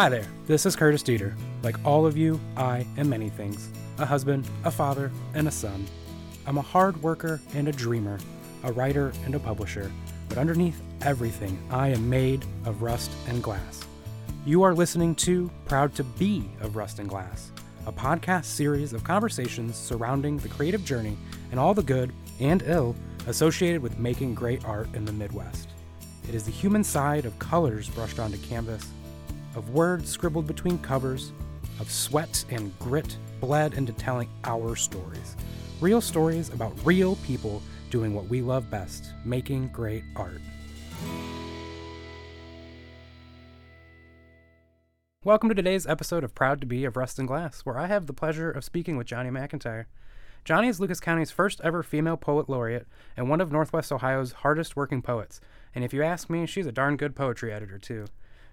Hi there, this is Curtis Dieter. Like all of you, I am many things a husband, a father, and a son. I'm a hard worker and a dreamer, a writer and a publisher, but underneath everything, I am made of rust and glass. You are listening to Proud to Be of Rust and Glass, a podcast series of conversations surrounding the creative journey and all the good and ill associated with making great art in the Midwest. It is the human side of colors brushed onto canvas, of words scribbled between covers, of sweat and grit bled into telling our stories. Real stories about real people doing what we love best, making great art. Welcome to today's episode of Proud to Be of Rust and Glass, where I have the pleasure of speaking with Jonie McIntire. Jonie is Lucas County's first ever female poet laureate and one of Northwest Ohio's hardest working poets. And if you ask me, she's a darn good poetry editor, too.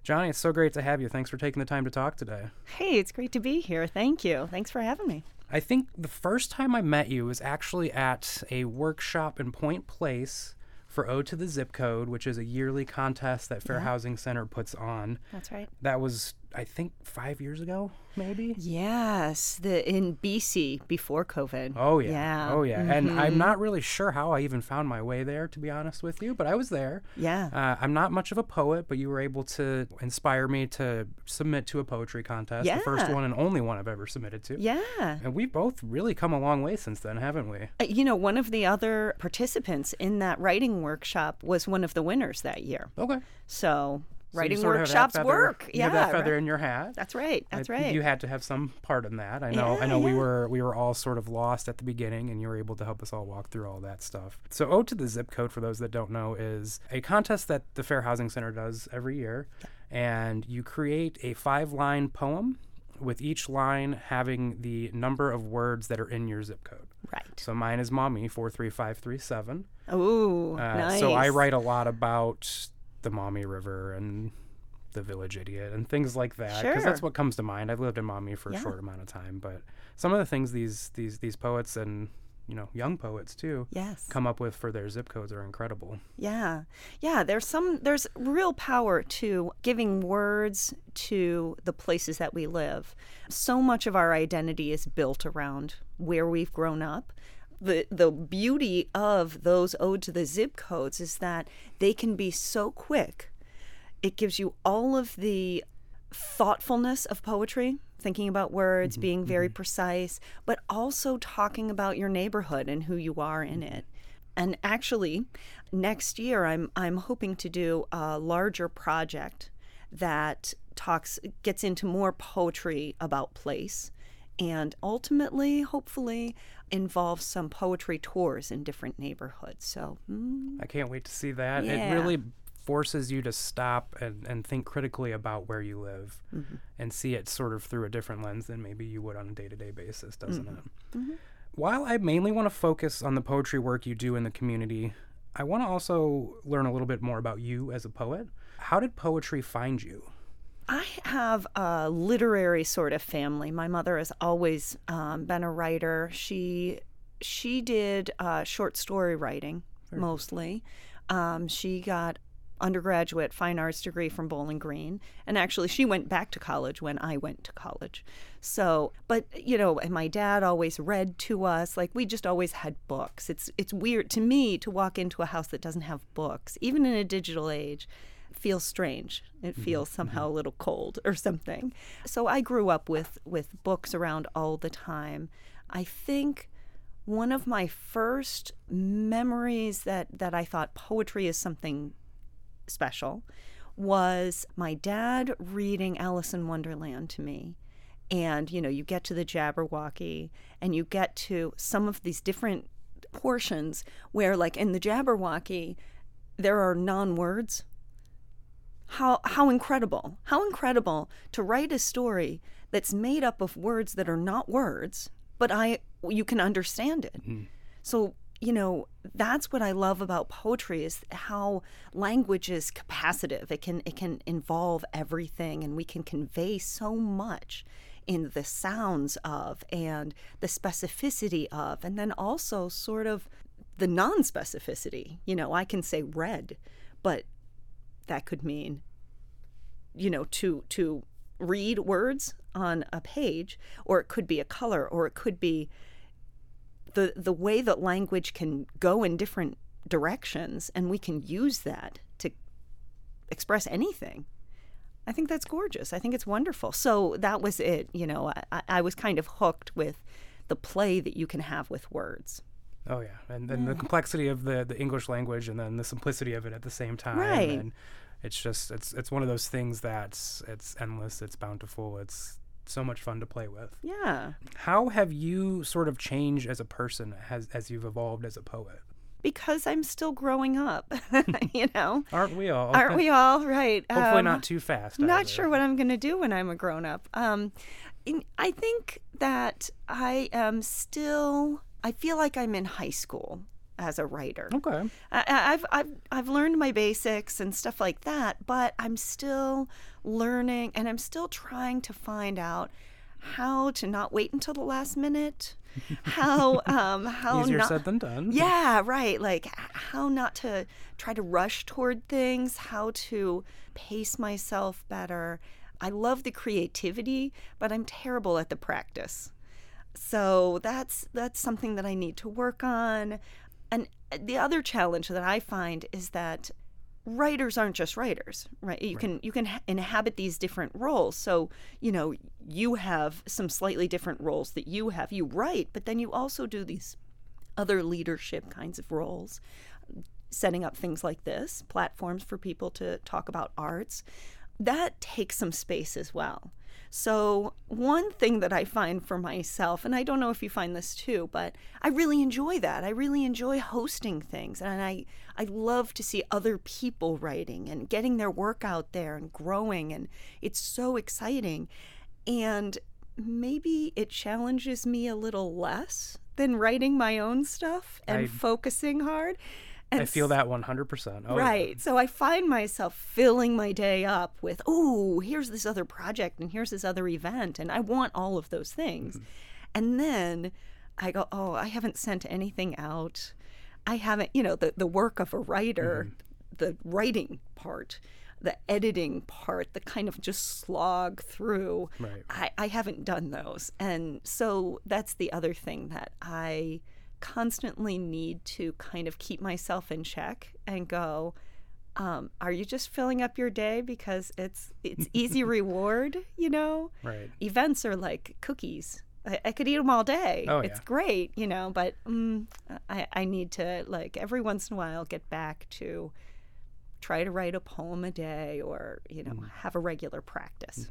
Jonie, it's so great to have you. Thanks for taking the time to talk today. Hey, it's great to be here. Thank you. Thanks for having me. I think the first time I met you was actually at a workshop in Point Place for Ode to the Zip Code, which is a yearly contest that Fair Yeah. Housing Center puts on. That's right. That was, I think, five years ago, maybe? Yes, the in BC before COVID. Oh yeah. Yeah. Oh yeah. And I'm Mhm. not really sure how I even found my way there to be honest with you, but I was there. Yeah. Uh, I'm not much of a poet, but you were able to inspire me to submit to a poetry contest, the first one and only one I've ever submitted to. yeah. And we've both really come a long way since then, haven't we? Uh, You know, one of the other participants in that writing workshop was one of the winners that year. Okay. So, So writing workshops feather- work. You yeah. have that feather right. in your hat. That's right. That's I- right. You had to have some part in that. I know. I Yeah, know. We were we were all sort of lost at the beginning, and you were able to help us all walk through all that stuff. So, Ode to the Zip Code, for those that don't know, is a contest that the Fair Housing Center does every year, and you create a five-line poem. With each line having the number of words that are in your zip code. right. So mine is Maumee four three five three seven. Ooh, Uh, nice. So I write a lot about the Maumee River and the Village Idiot and things like that because that's what comes to mind. I've lived in Maumee for a short amount of time, but some of the things these these these poets and you know young poets too Yes. come up with for their zip codes are incredible. Yeah. Yeah, there's some there's real power to giving words to the places that we live. So much of our identity is built around where we've grown up. The the beauty of those ode to the zip codes is that they can be so quick. It gives you all of the thoughtfulness of poetry, thinking about words, mm-hmm, being very mm-hmm. precise, but also talking about your neighborhood and who you are in it. And actually, next year I'm I'm hoping to do a larger project that talks gets into more poetry about place and ultimately hopefully involves some poetry tours in different neighborhoods. So, mm, I can't wait to see that. It really forces you to stop and, and think critically about where you live Mm-hmm. and see it sort of through a different lens than maybe you would on a day to day basis, doesn't Mm-hmm. it? While I mainly want to focus on the poetry work you do in the community, I want to also learn a little bit more about you as a poet. How did poetry find you? I have a literary sort of family. My mother has always um, been a writer. She she did uh, short story writing mostly. Um, she got undergraduate fine arts degree from Bowling Green, and actually she went back to college when I went to college. So, but you know, and my dad always read to us. Like we just always had books. It's it's weird to me to walk into a house that doesn't have books, even in a digital age feels strange. It mm-hmm. feels somehow mm-hmm. a little cold or something. So I grew up with with books around all the time. I think one of my first memories that that I thought poetry is something special was my dad reading Alice in Wonderland to me. And you know, you get to the Jabberwocky and you get to some of these different portions where like in the Jabberwocky there are non-words how how incredible how incredible to write a story that's made up of words that are not words but i you can understand it. Mm-hmm. So you know that's what i love about poetry is how language is capacitive. It can it can involve everything and we can convey so much in the sounds of and the specificity of and then also sort of the non-specificity. You know i can say red but that could mean you know to to read words on a page, or it could be a color, or it could be the the way that language can go in different directions, and we can use that to express anything. I think that's gorgeous. I think it's wonderful. So that was it. You know, I, I was kind of hooked with the play that you can have with words. Oh yeah, and then the complexity of the the English language, and then the simplicity of it at the same time. Right. And it's just it's it's one of those things that's it's endless, it's bountiful, it's so much fun to play with. Yeah. How have you sort of changed as a person as as you've evolved as a poet? Because I'm still growing up, you know. Aren't we all? Aren't we all right? Hopefully Um, not too fast. not either. sure what I'm going to do when I'm a grown up. Um, I think that I am still. I feel like I'm in high school as a writer. Okay. I, I've I've I've learned my basics and stuff like that, but I'm still learning and I'm still trying to find out how to not wait until the last minute. How um how Easier not said than done. yeah, right. Like how not to try to rush toward things, how to pace myself better. I love the creativity, but I'm terrible at the practice. So that's that's something that I need to work on. And the other challenge that I find is that writers aren't just writers, right? You can you can ha- inhabit these different roles. So, you know, you have some slightly different roles that you have. You write, but then you also do these other leadership kinds of roles, setting up things like this, platforms for people to talk about arts. That takes some space as well. So, one thing that I find for myself, and I don't know if you find this too, but I really enjoy that. I really enjoy hosting things, and I, I love to see other people writing and getting their work out there and growing, and it's so exciting. And maybe it challenges me a little less than writing my own stuff and I- focusing hard. And I feel that 100%. Oh, yeah. Right. So I find myself filling my day up with, oh, here's this other project and here's this other event. And I want all of those things. Mm-hmm. And then I go, oh, I haven't sent anything out. I haven't, you know, the, the work of a writer, Mm-hmm. the writing part, the editing part, the kind of just slog through. Right. I, I haven't done those. And so that's the other thing that I constantly need to kind of keep myself in check and go, um, are you just filling up your day because it's it's easy reward, you know? Right. Events are like cookies. I, I could eat them all day. Oh, it's yeah. great, you know, but mm, I, I need to like every once in a while get back to try to write a poem a day or, you know, Mm-hmm. have a regular practice.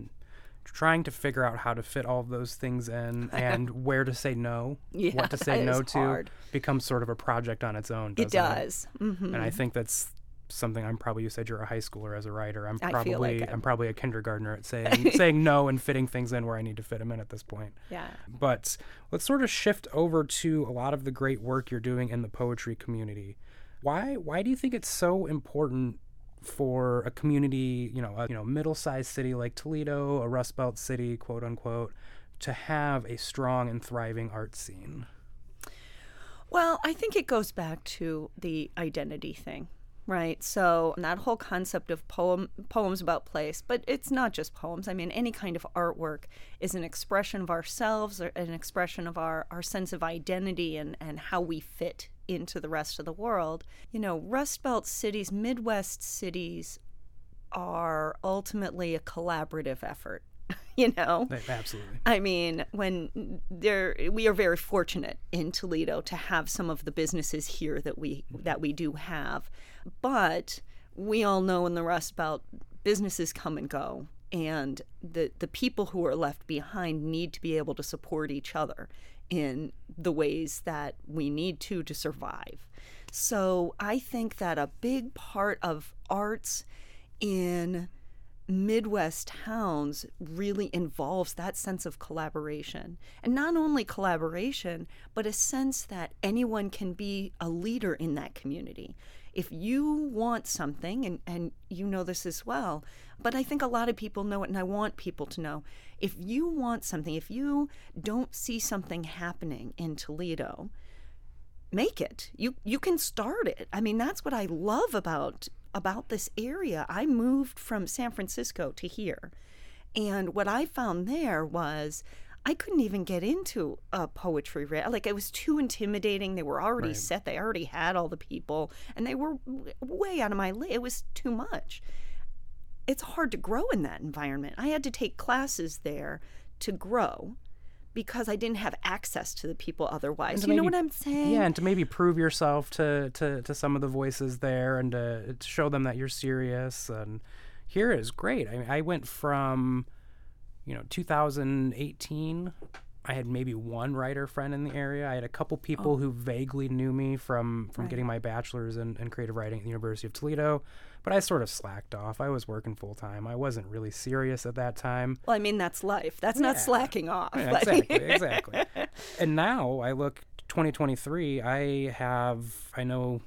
Trying to figure out how to fit all of those things in and where to say no, Yeah, what to say no to hard. becomes sort of a project on its own. It does. hmm And I think that's something I'm probably you said you're a high schooler as a writer. I'm probably like I'm probably a kindergartner at saying saying no and fitting things in where I need to fit them in at this point. Yeah. But let's sort of shift over to a lot of the great work you're doing in the poetry community. Why why do you think it's so important for a community, you know, a you know, middle-sized city like Toledo, a Rust Belt city, quote unquote, to have a strong and thriving art scene? Well, I think it goes back to the identity thing, right? So that whole concept of poem poems about place, but it's not just poems. I mean, any kind of artwork is an expression of ourselves, or an expression of our, our sense of identity and, and how we fit into the rest of the world. You know, Rust Belt cities, Midwest cities are ultimately a collaborative effort. You know, Absolutely. I mean, when there, we are very fortunate in Toledo to have some of the businesses here that we mm-hmm. that we do have, but we all know in the Rust Belt, businesses come and go, and the the people who are left behind need to be able to support each other in the ways that we need to to survive. So I think that a big part of arts in Midwest towns really involves that sense of collaboration. And not only collaboration, but a sense that anyone can be a leader in that community. If you want something, and, and you know this as well, but I think a lot of people know it, and I want people to know if you want something, if you don't see something happening in Toledo, make it. You you can start it. I mean, that's what I love about about this area. I moved from San Francisco to here. And what I found there was I couldn't even get into a poetry read. Like it was too intimidating. They were already Right. set. They already had all the people, and they were w- way out of my league. It was too much. It's hard to grow in that environment. I had to take classes there to grow because I didn't have access to the people otherwise. You know what I'm saying? Yeah, and to maybe prove yourself to, to, to some of the voices there and to, to show them that you're serious. And here is great. I mean, I went from, you know, 2018. I had maybe one writer friend in the area. I had a couple people oh. who vaguely knew me from from Right. getting my bachelor's in, in creative writing at the University of Toledo, but I sort of slacked off. I was working full time. I wasn't really serious at that time. Well, I mean, that's life. That's not slacking off. Yeah, Like- exactly, exactly. And now I look 2023. I have I know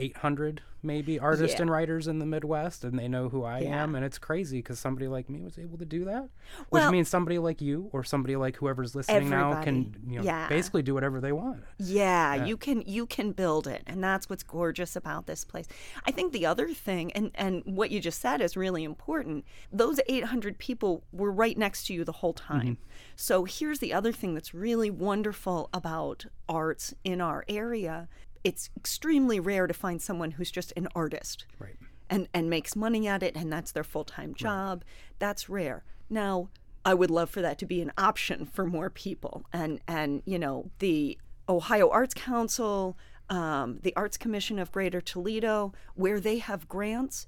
800 maybe artists Yeah. and writers in the Midwest, and they know who I Yeah. am, and it's crazy because somebody like me was able to do that. Which Well- means somebody like you or somebody like whoever's listening now can you know Yeah. basically do whatever they want. Yeah, you can you can build it, and that's what's gorgeous about this place. I think the other thing, and and what you just said is really important. Those 800 people were right next to you the whole time. Mm-hmm. So here's the other thing that's really wonderful about arts in our area. It's extremely rare to find someone who's just an artist Right. and and makes money at it and that's their full-time job that's rare now i would love for that to be an option for more people and and you know the ohio arts council um, the arts commission of greater toledo where they have grants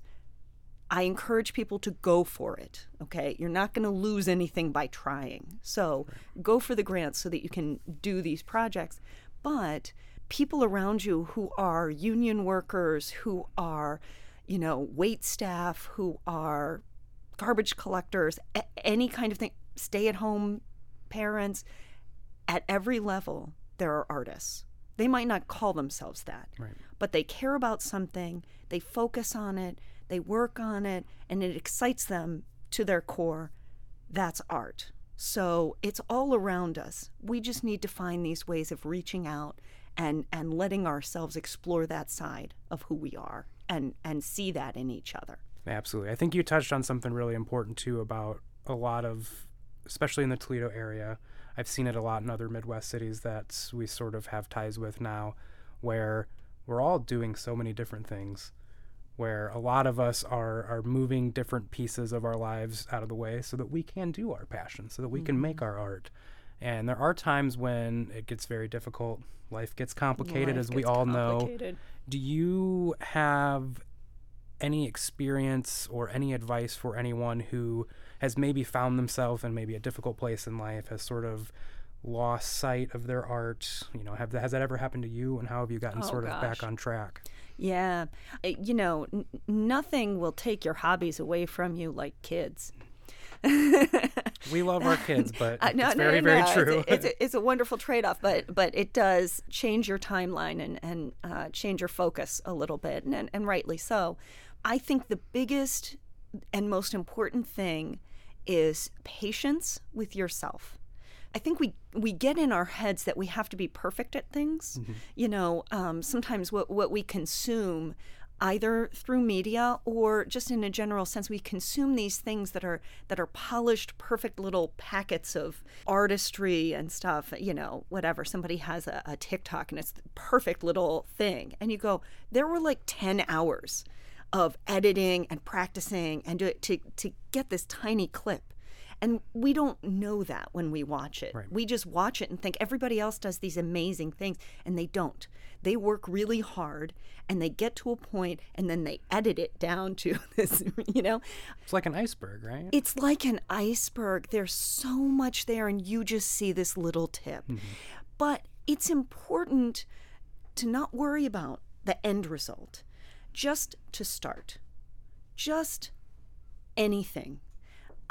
I encourage people to go for it. Okay. You're not going to lose anything by trying. So go for the grants so that you can do these projects. But people around you who are union workers, who are, you know, wait staff, who are garbage collectors, a- any kind of thing, stay at home parents, at every level, there are artists. They might not call themselves that, Right. but they care about something, they focus on it, they work on it, and it excites them to their core. That's art. So it's all around us. We just need to find these ways of reaching out and, and letting ourselves explore that side of who we are and, and see that in each other. Absolutely. I think you touched on something really important too about a lot of, especially in the Toledo area. I've seen it a lot in other Midwest cities that we sort of have ties with now, where we're all doing so many different things, where a lot of us are are moving different pieces of our lives out of the way so that we can do our passion, so that we can make mm-hmm. our art. And there are times when it gets very difficult. Life gets complicated, Life as we all know. Do you have any experience or any advice for anyone who has maybe found themselves in maybe a difficult place in life, has sort of lost sight of their art? You know, have has that ever happened to you, and how have you gotten Oh, sort of back on track? Yeah. You know, n- nothing will take your hobbies away from you like kids. We love our kids, but Uh, no, it's no, very, no, very. It's true. a, it's, a, it's a wonderful trade-off, but but it does change your timeline and and uh, change your focus a little bit, and, and rightly so. I think the biggest and most important thing is patience with yourself. I think we we get in our heads that we have to be perfect at things. You know, um, sometimes what what we consume, either through media or just in a general sense, we consume these things that are that are polished, perfect little packets of artistry and stuff. You know, whatever. Somebody has a, a TikTok and it's the perfect little thing, and you go, there were like ten hours of editing and practicing and to, to get this tiny clip. And we don't know that when we watch it. We just watch it and think everybody else does these amazing things, and they don't. They work really hard and they get to a point and then they edit it down to this, you know? it's like an iceberg, right? It's like an iceberg. There's so much there, and you just see this little tip. Mm-hmm. But it's important to not worry about the end result, just to start. Just anything.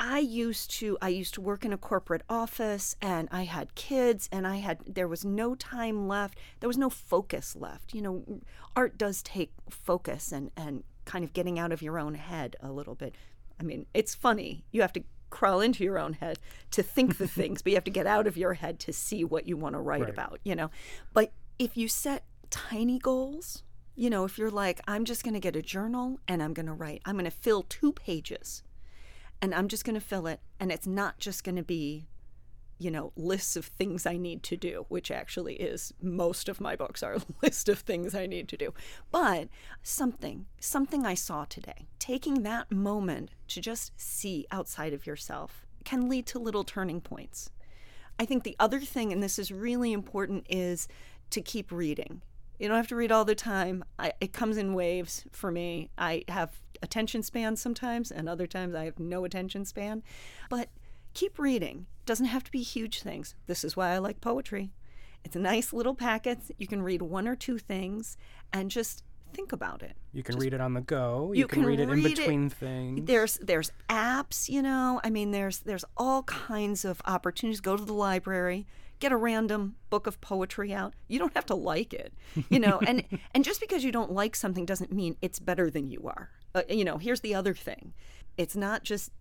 I used to I used to work in a corporate office and I had kids and I had there was no time left. There was no focus left. You know, art does take focus and and kind of getting out of your own head a little bit. I mean, it's funny. You have to crawl into your own head to think the things, but you have to get out of your head to see what you want to write Right. about, you know. But if you set tiny goals, you know, if you're like I'm just going to get a journal and I'm going to write. I'm going to fill 2 pages and I'm just going to fill it. And it's not just going to be, you know, lists of things I need to do, which actually is most of my books are a list of things I need to do. But something, something I saw today, taking that moment to just see outside of yourself can lead to little turning points. I think the other thing, and this is really important, is to keep reading. You don't have to read all the time. I, it comes in waves for me. I have attention span sometimes, and other times I have no attention span. But keep reading. It Doesn't have to be huge things. This is why I like poetry. It's a nice little packets. You can read one or two things and just think about it. You can just, read it on the go. You, you can, can, read it in between it. things. There's there's apps, you know. I mean, there's there's all kinds of opportunities. Go to the library, get a random book of poetry out. You don't have to like it, you know. and and just because you don't like something doesn't mean it's better than you are. Uh, you know, here's the other thing. It's not just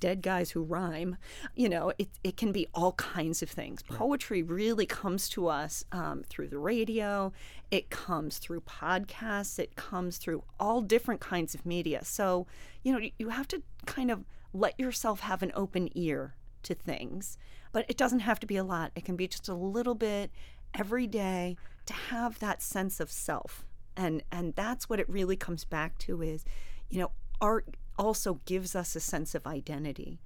dead guys who rhyme. You know, it, it can be all kinds of things. Poetry really comes to us um, through the radio, it comes through podcasts, it comes through all different kinds of media. So, you know, you have to kind of let yourself have an open ear to things, but it doesn't have to be a lot. It can be just a little bit every day to have that sense of self. And and that's what it really comes back to is, you know, art also gives us a sense of identity.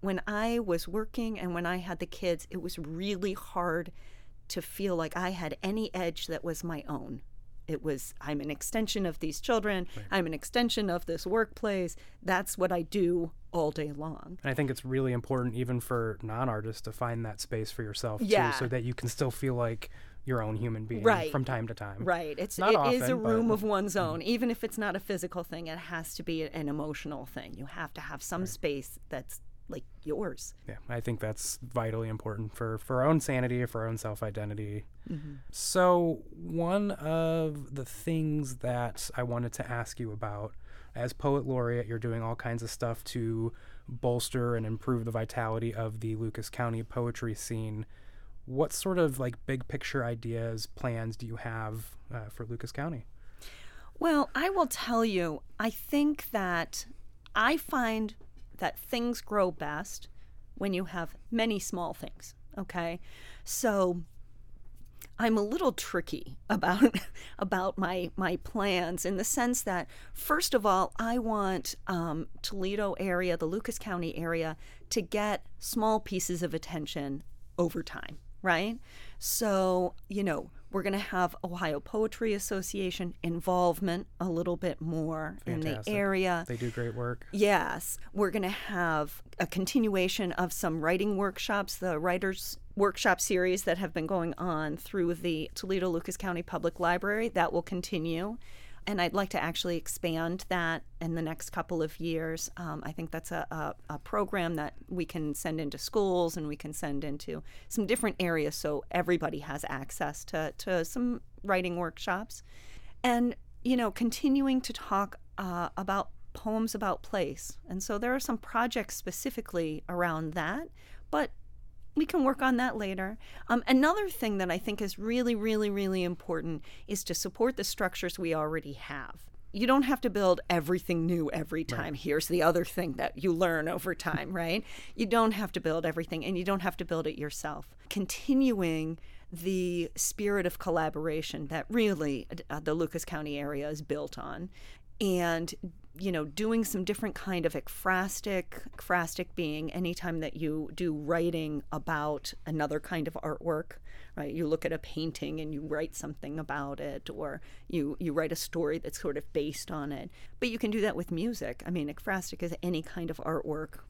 When I was working and when I had the kids, it was really hard to feel like I had any edge that was my own. It was, I'm an extension of these children. Right. I'm an extension of this workplace. That's what I do all day long. And I think it's really important, even for non artists, to find that space for yourself, yeah. too, so that you can still feel like your own human being right. from time to time. Right. It's not it often, is a room but, of one's own. Mm. Even if it's not a physical thing, it has to be an emotional thing. You have to have some right. space that's like yours. Yeah, I think that's vitally important for for our own sanity, for our own self identity. Mm-hmm. So one of the things that I wanted to ask you about, as poet laureate, you're doing all kinds of stuff to bolster and improve the vitality of the Lucas County poetry scene what sort of like big picture ideas, plans do you have uh, for Lucas County? Well, I will tell you, I think that I find that things grow best when you have many small things. Okay. So I'm a little tricky about about my my plans in the sense that first of all, I want um, Toledo area, the Lucas County area, to get small pieces of attention over time right? So, you know, we're going to have Ohio Poetry Association involvement a little bit more Fantastic. in the area. They do great work. Yes. We're going to have a continuation of some writing workshops, the writers workshop series that have been going on through the Toledo Lucas County Public Library. That will continue and I'd like to actually expand that in the next couple of years. Um, I think that's a, a, a, program that we can send into schools and we can send into some different areas so everybody has access to, to some writing workshops. And, you know, continuing to talk uh, about poems about place. And so there are some projects specifically around that, but we can work on that later. Um, another thing that I think is really, really, really important is to support the structures we already have. You don't have to build everything new every time. Right. Here's the other thing that you learn over time, right? You don't have to build everything and you don't have to build it yourself. Continuing the spirit of collaboration that really uh, the Lucas County area is built on and you know, doing some different kind of ekphrastic, ekphrastic being anytime that you do writing about another kind of artwork, right? You look at a painting and you write something about it, or you you write a story that's sort of based on it. But you can do that with music. I mean, ekphrastic is any kind of artwork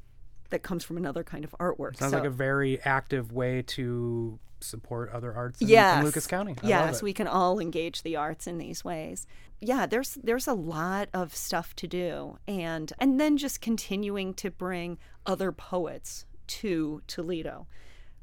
that comes from another kind of artwork. Sounds so, like a very active way to support other arts in, yes. in Lucas County. I yes, we can all engage the arts in these ways. Yeah, there's there's a lot of stuff to do, and and then just continuing to bring other poets to Toledo,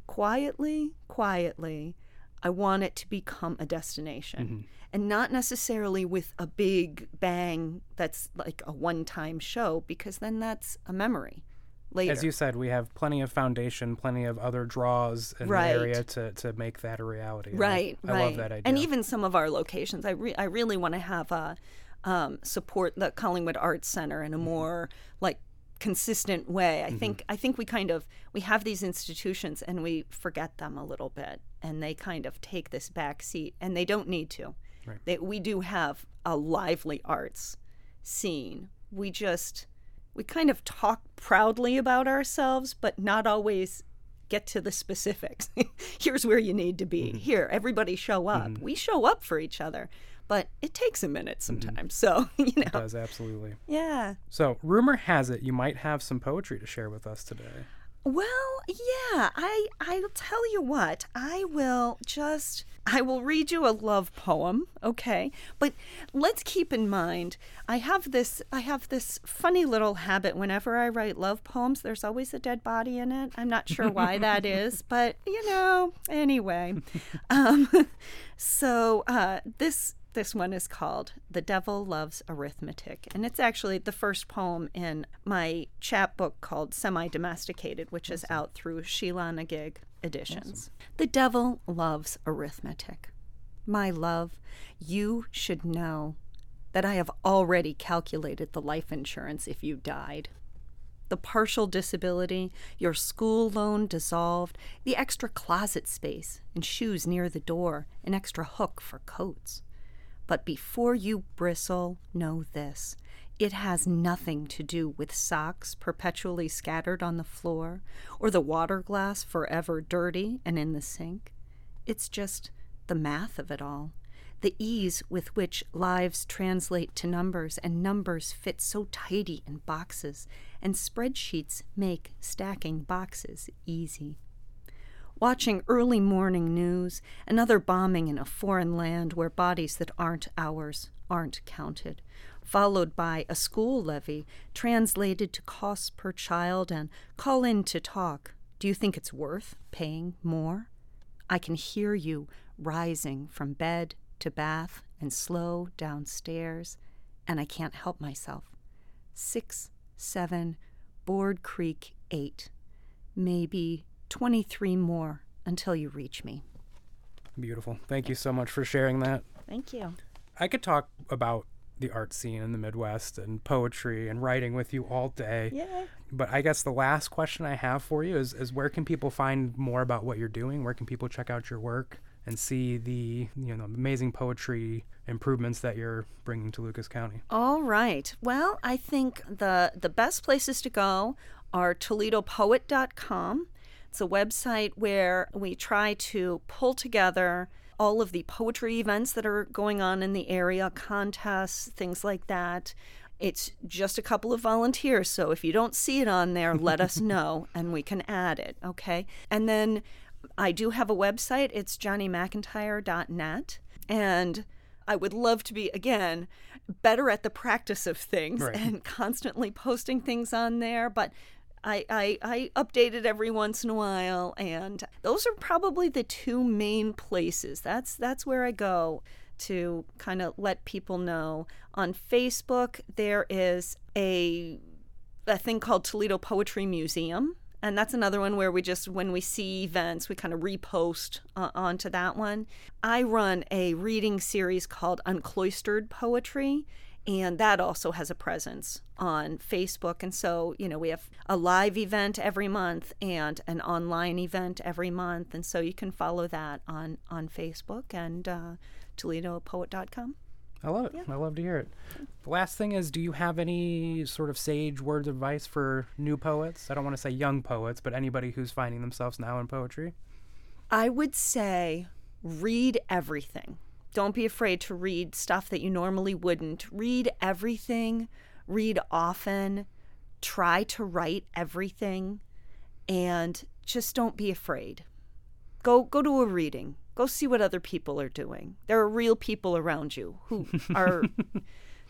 quietly, quietly. I want it to become a destination. Mm-hmm. And not necessarily with a big bang that's like a one time show, because then that's a memory later. As you said, we have plenty of foundation, plenty of other draws in right. the area to, to make that a reality. Right, I, right. I love that idea. And even some of our locations, I, re- I really want to have a um, support the Collingwood Arts Center in a mm-hmm. more like consistent way. I think I think we kind of we have these institutions and we forget them a little bit, and they kind of take this back seat, and they don't need to. Right. They, we do have a lively arts scene. We just we kind of talk proudly about ourselves, but not always get to the specifics. Here's where you need to be. Mm-hmm. Here, everybody show up. Mm-hmm. We show up for each other, but it takes a minute mm-hmm. sometimes. So, you know. It does, absolutely. Yeah. So, rumor has it you might have some poetry to share with us today. Well, yeah, I I'll tell you what. I will just I will read you a love poem, okay? But let's keep in mind I have this I have this funny little habit whenever I write love poems, there's always a dead body in it. I'm not sure why that is, but you know, anyway. Um, so uh, this this one is called The Devil Loves Arithmetic. And it's actually the first poem in my chapbook called Semi Domesticated, which is out through Sheila-Na-Gig editions. The Devil Loves Arithmetic. My love, you should know that I have already calculated the life insurance if you died. The partial disability, your school loan dissolved, the extra closet space and shoes near the door, an extra hook for coats. But before you bristle, know this. It has nothing to do with socks perpetually scattered on the floor or the water glass forever dirty and in the sink. It's just the math of it all. The ease with which lives translate to numbers and numbers fit so tidy in boxes, and spreadsheets make stacking boxes easy watching early morning news, another bombing in a foreign land where bodies that aren't ours aren't counted, followed by a school levy translated to costs per child and call in to talk. Do you think it's worth paying more? I can hear you rising from bed to bath and slow downstairs, and I can't help myself. Six, seven, Board creak, eight. Maybe 23 more until you reach me. Beautiful. Thank you so much for sharing that. Thank you. I could talk about the art scene in the Midwest and poetry and writing with you all day. Yeah. But I guess the last question I have for you is, is where can people find more about what you're doing? Where can people check out your work and see the you know amazing poetry improvements that you're bringing to Lucas County? All right. Well, I think the the best places to go are toledopoet.com. It's a website where we try to pull together all of the poetry events that are going on in the area, contests, things like that. It's just a couple of volunteers, so if you don't see it on there, let us know and we can add it, okay? And then I do have a website, it's joniemcintire.net, and I would love to be, again, better at the practice of things Right. and constantly posting things on there, but I, I, I update it every once in a while, and those are probably the two main places. That's that's where I go to kind of let people know. On Facebook, there is a a thing called Toledo Poetry Museum, and that's another one where we just when we see events, we kind of repost uh, onto that one. I run a reading series called Uncloistered Poetry, and that also has a presence on Facebook. And so, you know, we have a live event every month and an online event every month, and so you can follow that on on Facebook and uh, ToledoPoet.com. I love it. I love to hear it. The last thing is do you have any sort of sage words of advice for new poets? I don't want to say young poets, but anybody who's finding themselves now in poetry? I would say read everything. Don't be afraid to read stuff that you normally wouldn't. Read everything, read often, try to write everything, and just don't be afraid. Go go to a reading. Go see what other people are doing. There are real people around you who are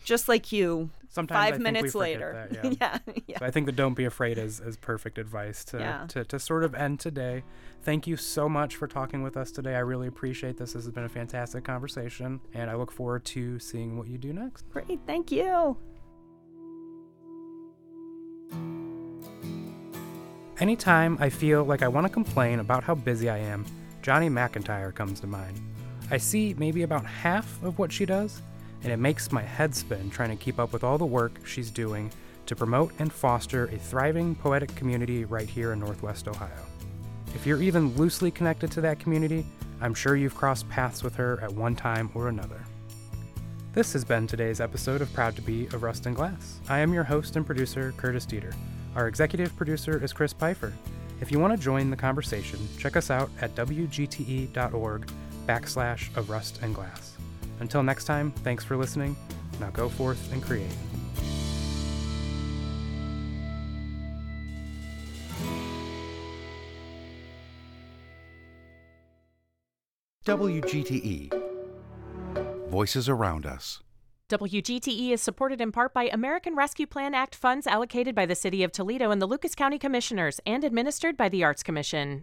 just like you Sometimes I five think we minutes later. that, yeah. yeah. yeah. So I think the don't be afraid is, is perfect advice to, Yeah. to, to sort of end today. Thank you so much for talking with us today. I really appreciate this. This has been a fantastic conversation, and I look forward to seeing what you do next. Great. Thank you. Anytime I feel like I want to complain about how busy I am, Jonie McIntire comes to mind. I see maybe about half of what she does, and it makes my head spin trying to keep up with all the work she's doing to promote and foster a thriving poetic community right here in Northwest Ohio. If you're even loosely connected to that community, I'm sure you've crossed paths with her at one time or another. This has been today's episode of Proud to Be of Rust and Glass. I am your host and producer, Curtis Dieter. Our executive producer is Chris Pfeiffer. If you want to join the conversation, check us out at wgte.org backslash of rust and glass. Until next time, thanks for listening. Now go forth and create. WGTE. Voices around us. WGTE is supported in part by American Rescue Plan Act funds allocated by the City of Toledo and the Lucas County Commissioners and administered by the Arts Commission.